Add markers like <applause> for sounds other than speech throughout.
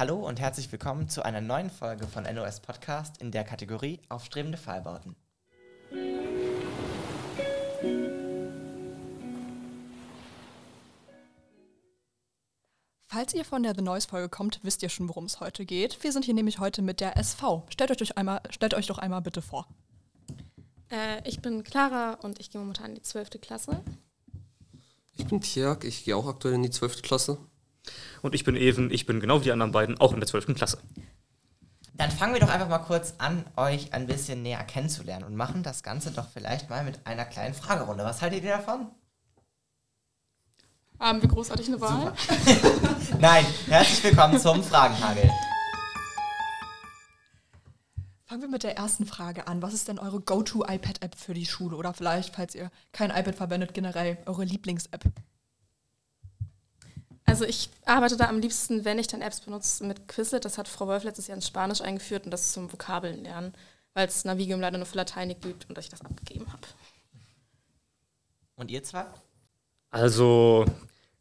Hallo und herzlich willkommen zu einer neuen Folge von NOS Podcast in der Kategorie Aufstrebende Pfahlbauten. Falls ihr von der The Noise Folge kommt, wisst ihr schon, worum es heute geht. Wir sind hier nämlich heute mit der SV. Stellt euch, einmal, stellt euch doch einmal bitte vor. Äh, ich bin Clara und ich gehe momentan in die 12. Klasse. Ich bin Tjerk, ich gehe auch aktuell in die 12. Klasse. Und ich bin Even, ich bin genau wie die anderen beiden auch in der 12. Klasse. Dann fangen wir doch einfach mal kurz an, euch ein bisschen näher kennenzulernen und machen das Ganze doch vielleicht mal mit einer kleinen Fragerunde. Was haltet ihr davon? Haben wir großartig eine Wahl? <laughs> Nein, herzlich willkommen zum Fragenhagel. Fangen wir mit der ersten Frage an. Was ist denn eure Go-To-iPad-App für die Schule? Oder vielleicht, falls ihr kein iPad verwendet, generell eure Lieblings-App? Also ich arbeite da am liebsten, wenn ich dann Apps benutze, mit Quizlet. Das hat Frau Wolf letztes Jahr in Spanisch eingeführt und das zum Vokabeln lernen, weil es Navigium leider nur für Latein gibt und ich das abgegeben habe. Und ihr zwei? Also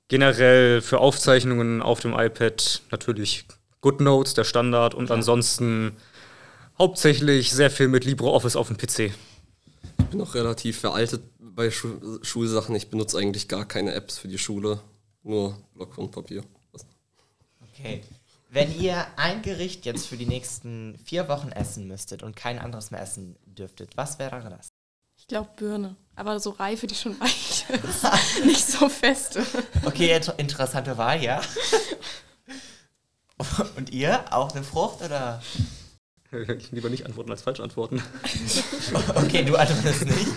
generell für Aufzeichnungen auf dem iPad natürlich GoodNotes, der Standard, und ansonsten hauptsächlich sehr viel mit LibreOffice auf dem PC. Ich bin auch relativ veraltet bei Schu Schulsachen. Ich benutze eigentlich gar keine Apps für die Schule, nur Block und Papier. Okay. Wenn ihr ein Gericht jetzt für die nächsten vier Wochen essen müsstet und kein anderes mehr essen dürftet, was wäre das? Ich glaube Birne, aber so reife, die schon weich ist. <laughs> Nicht so feste. Okay, inter interessante Wahl, ja. Und ihr? Auch eine Frucht oder? Ich <laughs> lieber nicht antworten als falsch antworten. Okay, du antwortest nicht.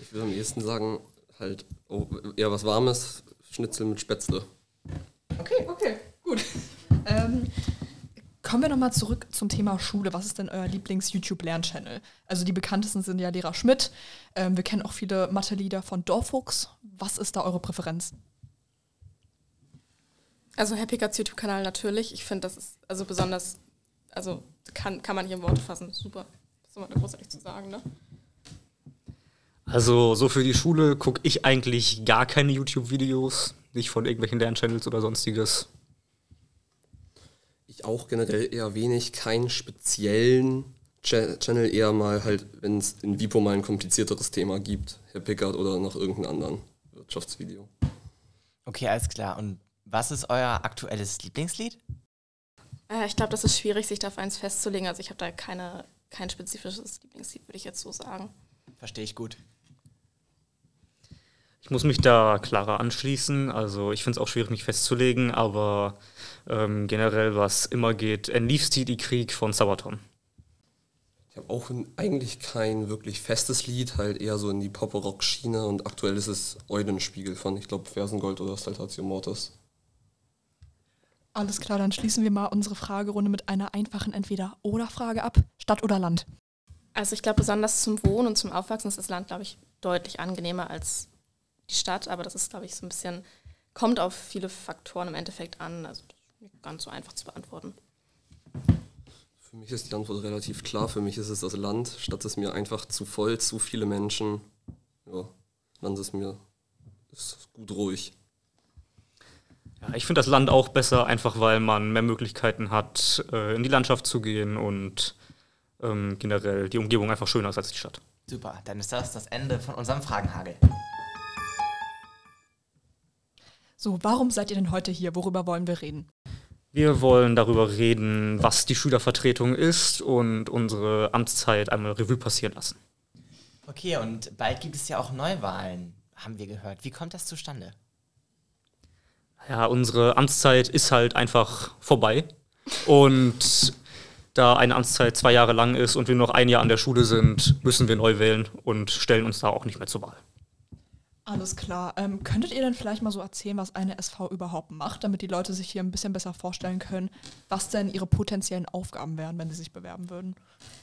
Ich würde am ehesten sagen, halt oh, eher was Warmes, Schnitzel mit Spätzle. Okay, okay, gut. Ähm, kommen wir nochmal zurück zum Thema Schule. Was ist denn euer Lieblings-YouTube-Lernchannel? Also die bekanntesten sind ja Lehrer Schmidt. Ähm, wir kennen auch viele Mathe-Lieder von Dorfuchs. Was ist da eure Präferenz? Also Happy Guts YouTube-Kanal natürlich. Ich finde, das ist also besonders, also kann, kann man hier in Worte fassen. Super. Das ist immer großartig zu sagen, ne? Also so für die Schule gucke ich eigentlich gar keine YouTube-Videos, nicht von irgendwelchen Lernchannels oder sonstiges. Ich auch generell eher wenig, keinen speziellen Ch Channel, eher mal halt, wenn es in Vipo mal ein komplizierteres Thema gibt, Herr Pickard oder noch irgendeinen anderen Wirtschaftsvideo. Okay, alles klar. Und was ist euer aktuelles Lieblingslied? Äh, ich glaube, das ist schwierig, sich da auf eins festzulegen. Also ich habe da keine, kein spezifisches Lieblingslied, würde ich jetzt so sagen. Verstehe ich gut. Ich muss mich da klarer anschließen. Also ich finde es auch schwierig, mich festzulegen, aber ähm, generell, was immer geht, ein die Krieg von Sabaton. Ich habe auch eigentlich kein wirklich festes Lied, halt eher so in die Pop-Rock-Schiene und aktuell ist es Eulenspiegel von, ich glaube, Fersengold oder Saltatio Mortis. Alles klar, dann schließen wir mal unsere Fragerunde mit einer einfachen Entweder-Oder-Frage ab. Stadt oder Land? Also ich glaube, besonders zum Wohnen und zum Aufwachsen ist das Land, glaube ich, deutlich angenehmer als die Stadt. Aber das ist, glaube ich, so ein bisschen, kommt auf viele Faktoren im Endeffekt an. Also nicht ganz so einfach zu beantworten. Für mich ist die Antwort relativ klar. Für mich ist es das Land. Stadt ist mir einfach zu voll, zu viele Menschen. Ja, Land ist mir ist gut ruhig. Ja, ich finde das Land auch besser, einfach weil man mehr Möglichkeiten hat, äh, in die Landschaft zu gehen und ähm, generell die Umgebung einfach schöner ist als die Stadt. Super, dann ist das das Ende von unserem Fragenhagel. So, warum seid ihr denn heute hier? Worüber wollen wir reden? Wir wollen darüber reden, was die Schülervertretung ist und unsere Amtszeit einmal Revue passieren lassen. Okay, und bald gibt es ja auch Neuwahlen, haben wir gehört. Wie kommt das zustande? Ja, unsere Amtszeit ist halt einfach vorbei. Und da eine Amtszeit zwei Jahre lang ist und wir noch ein Jahr an der Schule sind, müssen wir neu wählen und stellen uns da auch nicht mehr zur Wahl. Alles klar. Ähm, könntet ihr denn vielleicht mal so erzählen, was eine SV überhaupt macht, damit die Leute sich hier ein bisschen besser vorstellen können, was denn ihre potenziellen Aufgaben wären, wenn sie sich bewerben würden?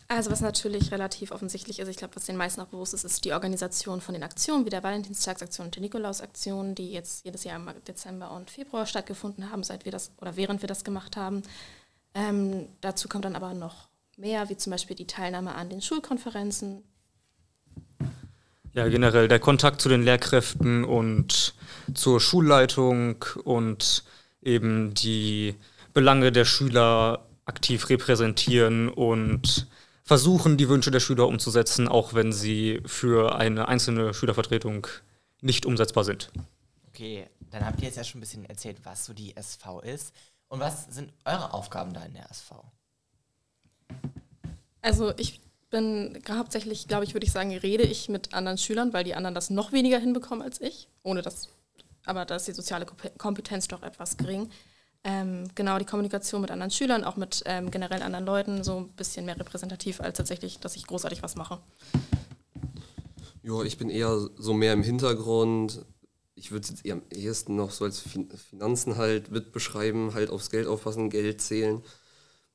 Also was natürlich relativ offensichtlich ist, ich glaube, was den meisten auch bewusst ist, ist die Organisation von den Aktionen, wie der Valentinstagsaktion und der Nikolausaktion, die jetzt jedes Jahr im Dezember und Februar stattgefunden haben, seit wir das oder während wir das gemacht haben. Ähm, dazu kommt dann aber noch mehr, wie zum Beispiel die Teilnahme an den Schulkonferenzen, ja, generell der Kontakt zu den Lehrkräften und zur Schulleitung und eben die Belange der Schüler aktiv repräsentieren und versuchen, die Wünsche der Schüler umzusetzen, auch wenn sie für eine einzelne Schülervertretung nicht umsetzbar sind. Okay, dann habt ihr jetzt ja schon ein bisschen erzählt, was so die SV ist. Und was sind eure Aufgaben da in der SV? Also ich bin hauptsächlich, glaube ich, würde ich sagen, rede ich mit anderen Schülern, weil die anderen das noch weniger hinbekommen als ich. Ohne das, aber da ist die soziale Kompetenz doch etwas gering. Ähm, genau, die Kommunikation mit anderen Schülern, auch mit ähm, generell anderen Leuten, so ein bisschen mehr repräsentativ, als tatsächlich, dass ich großartig was mache. Ja, ich bin eher so mehr im Hintergrund. Ich würde es jetzt eher am ehesten noch so als Finanzen halt mit beschreiben, halt aufs Geld aufpassen, Geld zählen,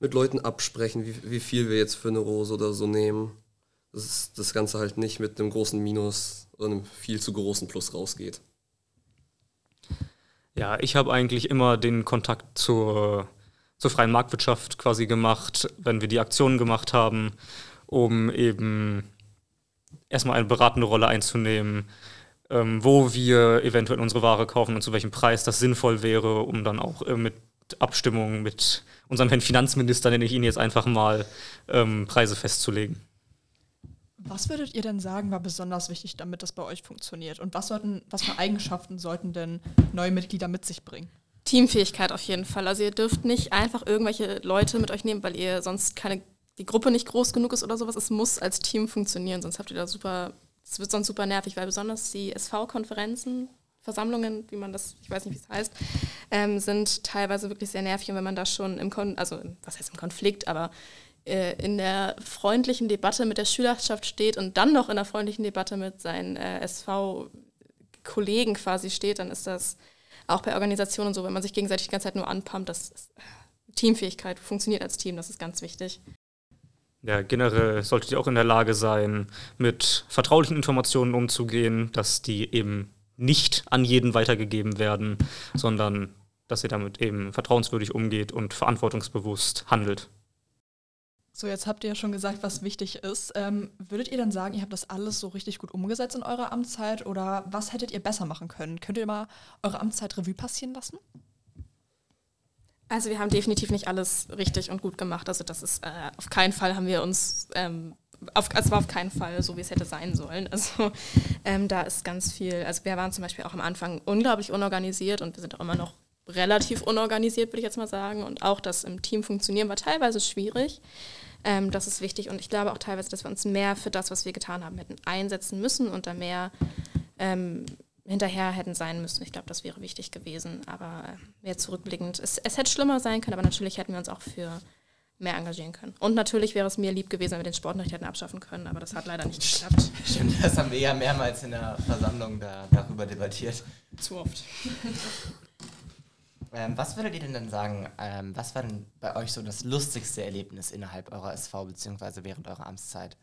mit Leuten absprechen, wie, wie viel wir jetzt für eine Rose oder so nehmen. Dass das Ganze halt nicht mit einem großen Minus oder einem viel zu großen Plus rausgeht. Ja, ich habe eigentlich immer den Kontakt zur, zur freien Marktwirtschaft quasi gemacht, wenn wir die Aktionen gemacht haben, um eben erstmal eine beratende Rolle einzunehmen, ähm, wo wir eventuell unsere Ware kaufen und zu welchem Preis das sinnvoll wäre, um dann auch äh, mit Abstimmung mit unserem Herrn Finanzminister, nenne ich ihn jetzt einfach mal, ähm, Preise festzulegen. Was würdet ihr denn sagen, war besonders wichtig, damit das bei euch funktioniert? Und was, sollten, was für Eigenschaften sollten denn neue Mitglieder mit sich bringen? Teamfähigkeit auf jeden Fall. Also ihr dürft nicht einfach irgendwelche Leute mit euch nehmen, weil ihr sonst keine, die Gruppe nicht groß genug ist oder sowas. Es muss als Team funktionieren, sonst habt ihr da super, es wird sonst super nervig, weil besonders die SV-Konferenzen, Versammlungen, wie man das, ich weiß nicht, wie es heißt, ähm, sind teilweise wirklich sehr nervig. Und wenn man da schon im Kon also was heißt im Konflikt, aber äh, in der freundlichen Debatte mit der Schülerschaft steht und dann noch in der freundlichen Debatte mit seinen äh, SV-Kollegen quasi steht, dann ist das auch bei Organisationen so, wenn man sich gegenseitig die ganze Zeit nur anpumpt, das äh, Teamfähigkeit funktioniert als Team, das ist ganz wichtig. Ja, generell solltet ihr auch in der Lage sein, mit vertraulichen Informationen umzugehen, dass die eben nicht an jeden weitergegeben werden, sondern dass ihr damit eben vertrauenswürdig umgeht und verantwortungsbewusst handelt. So, jetzt habt ihr ja schon gesagt, was wichtig ist. Ähm, würdet ihr dann sagen, ihr habt das alles so richtig gut umgesetzt in eurer Amtszeit oder was hättet ihr besser machen können? Könnt ihr mal eure Amtszeit Revue passieren lassen? Also wir haben definitiv nicht alles richtig und gut gemacht. Also das ist äh, auf keinen Fall haben wir uns ähm, auf, also war auf keinen Fall so, wie es hätte sein sollen. Also ähm, da ist ganz viel. Also wir waren zum Beispiel auch am Anfang unglaublich unorganisiert und wir sind auch immer noch relativ unorganisiert, würde ich jetzt mal sagen. Und auch das im Team funktionieren war teilweise schwierig. Ähm, das ist wichtig und ich glaube auch teilweise, dass wir uns mehr für das, was wir getan haben, hätten einsetzen müssen und da mehr ähm, hinterher hätten sein müssen. Ich glaube, das wäre wichtig gewesen. Aber mehr zurückblickend, es, es hätte schlimmer sein können, aber natürlich hätten wir uns auch für mehr engagieren können. Und natürlich wäre es mir lieb gewesen, wenn wir den Sportunterricht hätten abschaffen können, aber das hat leider nicht geklappt. Stimmt, das haben wir ja mehrmals in der Versammlung da, darüber debattiert. Zu oft. <laughs> Ähm, was würdet ihr denn dann sagen, ähm, was war denn bei euch so das lustigste Erlebnis innerhalb eurer SV bzw. während eurer Amtszeit?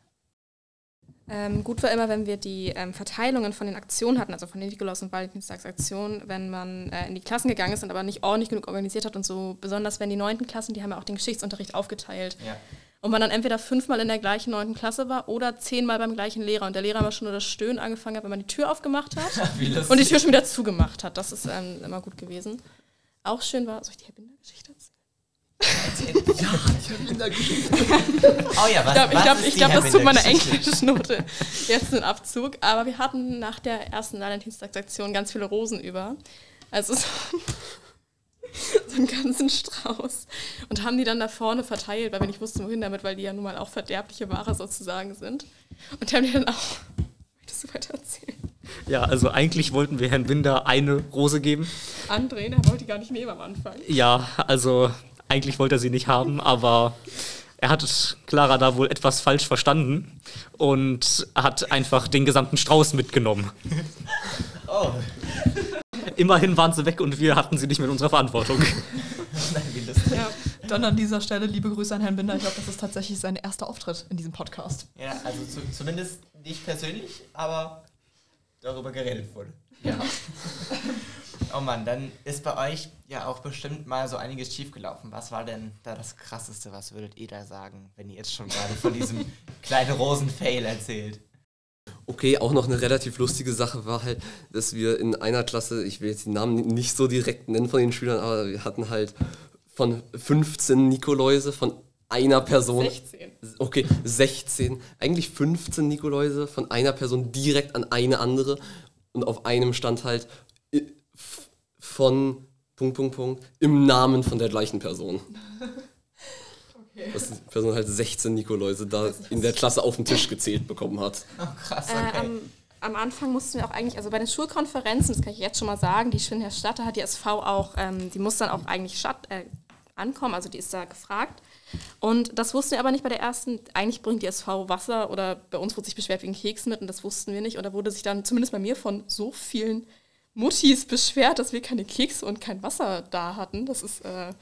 Ähm, gut war immer, wenn wir die ähm, Verteilungen von den Aktionen hatten, also von den Nikolaus- und Valentinstagsaktionen, wenn man äh, in die Klassen gegangen ist und aber nicht ordentlich genug organisiert hat und so, besonders wenn die neunten Klassen, die haben ja auch den Geschichtsunterricht aufgeteilt. Ja. Und man dann entweder fünfmal in der gleichen neunten Klasse war oder zehnmal beim gleichen Lehrer und der Lehrer aber schon nur das Stöhnen angefangen hat, wenn man die Tür aufgemacht hat <laughs> und die Tür schon wieder zugemacht hat. Das ist ähm, immer gut gewesen auch schön war. Soll ich die Herr Binder-Geschichte erzählen? <laughs> ja, die Herr Binder-Geschichte. oh ja, was, ich glaube, glaub, ich glaub, das tut meine Englischnote jetzt einen Abzug. Aber wir hatten nach der ersten Valentinstagsaktion ganz viele Rosen über. Also so, <laughs> so einen ganzen Strauß. Und haben die dann da vorne verteilt, weil wir nicht wussten, wohin damit, weil die ja nun mal auch verderbliche Ware sozusagen sind. Und die haben die dann auch. Möchtest du weiter erzählen? Ja, also eigentlich wollten wir Herrn Binder eine Rose geben. André, der wollte die gar nicht nehmen am Anfang. Ja, also eigentlich wollte er sie nicht haben, aber er hat Clara da wohl etwas falsch verstanden und hat einfach den gesamten Strauß mitgenommen. Oh. Immerhin waren sie weg und wir hatten sie nicht in unserer Verantwortung. ja, dann an dieser Stelle liebe Grüße an Herrn Binder. Ich glaube, das ist tatsächlich sein erster Auftritt in diesem Podcast. Ja, also zu, zumindest nicht persönlich, aber darüber geredet wurde. Ja. <laughs> oh Mann, dann ist bei euch ja auch bestimmt mal so einiges schiefgelaufen. Was war denn da das Krasseste? Was würdet ihr da sagen, wenn ihr jetzt schon gerade von diesem <laughs> kleinen Rosen-Fail erzählt? Okay, auch noch eine relativ lustige Sache war halt, dass wir in einer Klasse, ich will jetzt die Namen nicht so direkt nennen von den Schülern, aber wir hatten halt von 15 Nikoläuse von einer Person. 16. Okay, 16. Eigentlich 15 Nikoläuse von einer Person direkt an eine andere und auf einem stand halt von Punkt, Punkt, Punkt im Namen von der gleichen Person. <laughs> Dass die Person halt 16 Nikoläuse da in der Klasse auf den Tisch gezählt bekommen hat. <laughs> Oh, krass, Äh, okay. am, am Anfang mussten wir auch eigentlich, also bei den Schulkonferenzen, das kann ich jetzt schon mal sagen, die Schwinner Stadt, da hat die SV auch, ähm, die muss dann auch eigentlich statt, äh, ankommen, also die ist da gefragt. Und das wussten wir aber nicht bei der ersten. Eigentlich bringt die SV Wasser oder bei uns wurde sich beschwert wegen Keksen mit und das wussten wir nicht. Und da wurde sich dann zumindest bei mir von so vielen Muttis beschwert, dass wir keine Kekse und kein Wasser da hatten. Das ist, äh,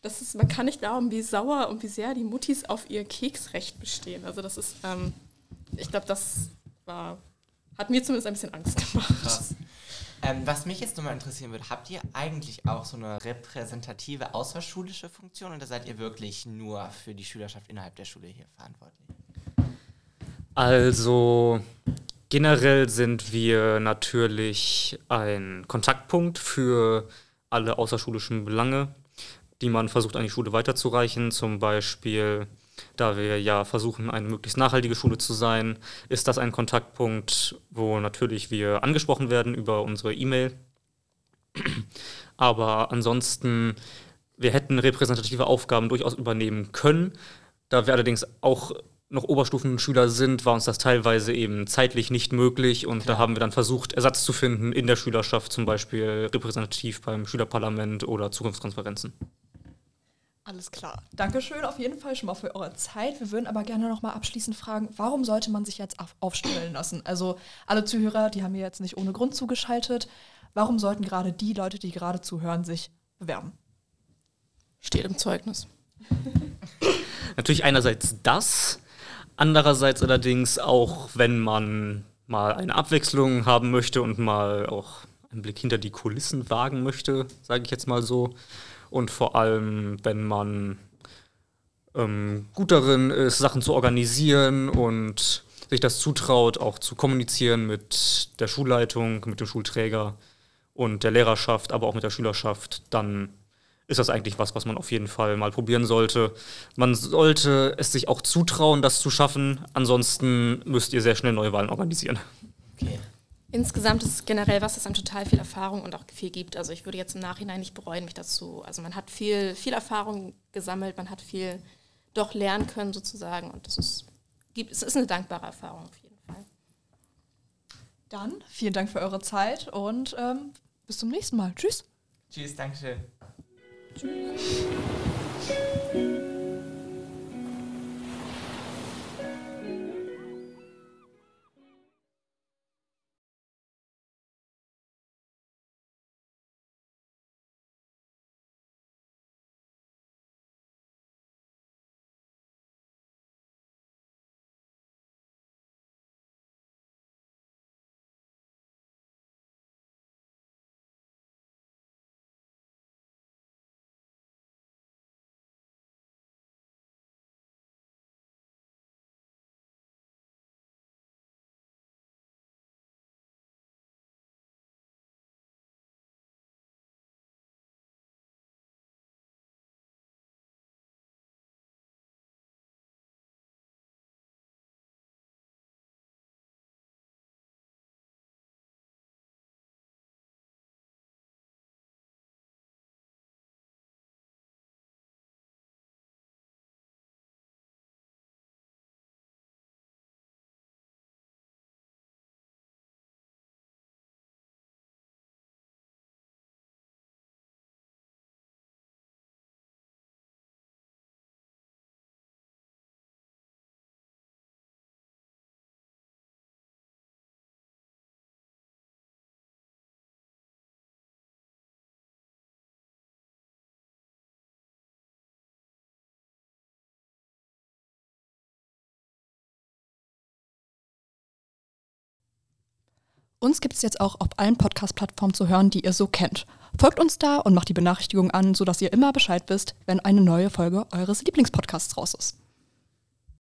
das ist, man kann nicht glauben, wie sauer und wie sehr die Muttis auf ihr Keksrecht bestehen. Also das ist, ähm, ich glaube, das war, hat mir zumindest ein bisschen Angst gemacht. Krass. Ähm, was mich jetzt nochmal interessieren würde, habt ihr eigentlich auch so eine repräsentative außerschulische Funktion oder seid ihr wirklich nur für die Schülerschaft innerhalb der Schule hier verantwortlich? Also generell sind wir natürlich ein Kontaktpunkt für alle außerschulischen Belange, die man versucht an die Schule weiterzureichen. Zum Beispiel, da wir ja versuchen, eine möglichst nachhaltige Schule zu sein, ist das ein Kontaktpunkt, wo natürlich wir angesprochen werden über unsere E-Mail. Aber ansonsten, wir hätten repräsentative Aufgaben durchaus übernehmen können. Da wir allerdings auch noch Oberstufenschüler sind, war uns das teilweise eben zeitlich nicht möglich und da haben wir dann versucht, Ersatz zu finden in der Schülerschaft, zum Beispiel repräsentativ beim Schülerparlament oder Zukunftskonferenzen. Alles klar. Dankeschön auf jeden Fall schon mal für eure Zeit. Wir würden aber gerne noch mal abschließend fragen, warum sollte man sich jetzt auf aufstellen lassen? Also alle Zuhörer, die haben mir jetzt nicht ohne Grund zugeschaltet. Warum sollten gerade die Leute, die gerade zuhören, sich bewerben? Steht im Zeugnis. <laughs> Natürlich einerseits das, andererseits allerdings auch, wenn man mal eine Abwechslung haben möchte und mal auch einen Blick hinter die Kulissen wagen möchte, sage ich jetzt mal so. Und vor allem, wenn man ähm, gut darin ist, Sachen zu organisieren und sich das zutraut, auch zu kommunizieren mit der Schulleitung, mit dem Schulträger und der Lehrerschaft, aber auch mit der Schülerschaft, dann ist das eigentlich was, was man auf jeden Fall mal probieren sollte. Man sollte es sich auch zutrauen, das zu schaffen. Ansonsten müsst ihr sehr schnell Neuwahlen organisieren. Okay. Insgesamt ist es generell was, das einem total viel Erfahrung und auch viel gibt. Also ich würde jetzt im Nachhinein nicht bereuen, mich dazu. Also man hat viel, viel Erfahrung gesammelt, man hat viel doch lernen können sozusagen und das ist, gibt, es ist eine dankbare Erfahrung auf jeden Fall. Dann vielen Dank für eure Zeit und ähm, bis zum nächsten Mal. Tschüss. Tschüss, Dankeschön. 就。Uns gibt es jetzt auch auf allen Podcast-Plattformen zu hören, die ihr so kennt. Folgt uns da und macht die Benachrichtigung an, sodass ihr immer Bescheid wisst, wenn eine neue Folge eures Lieblingspodcasts raus ist.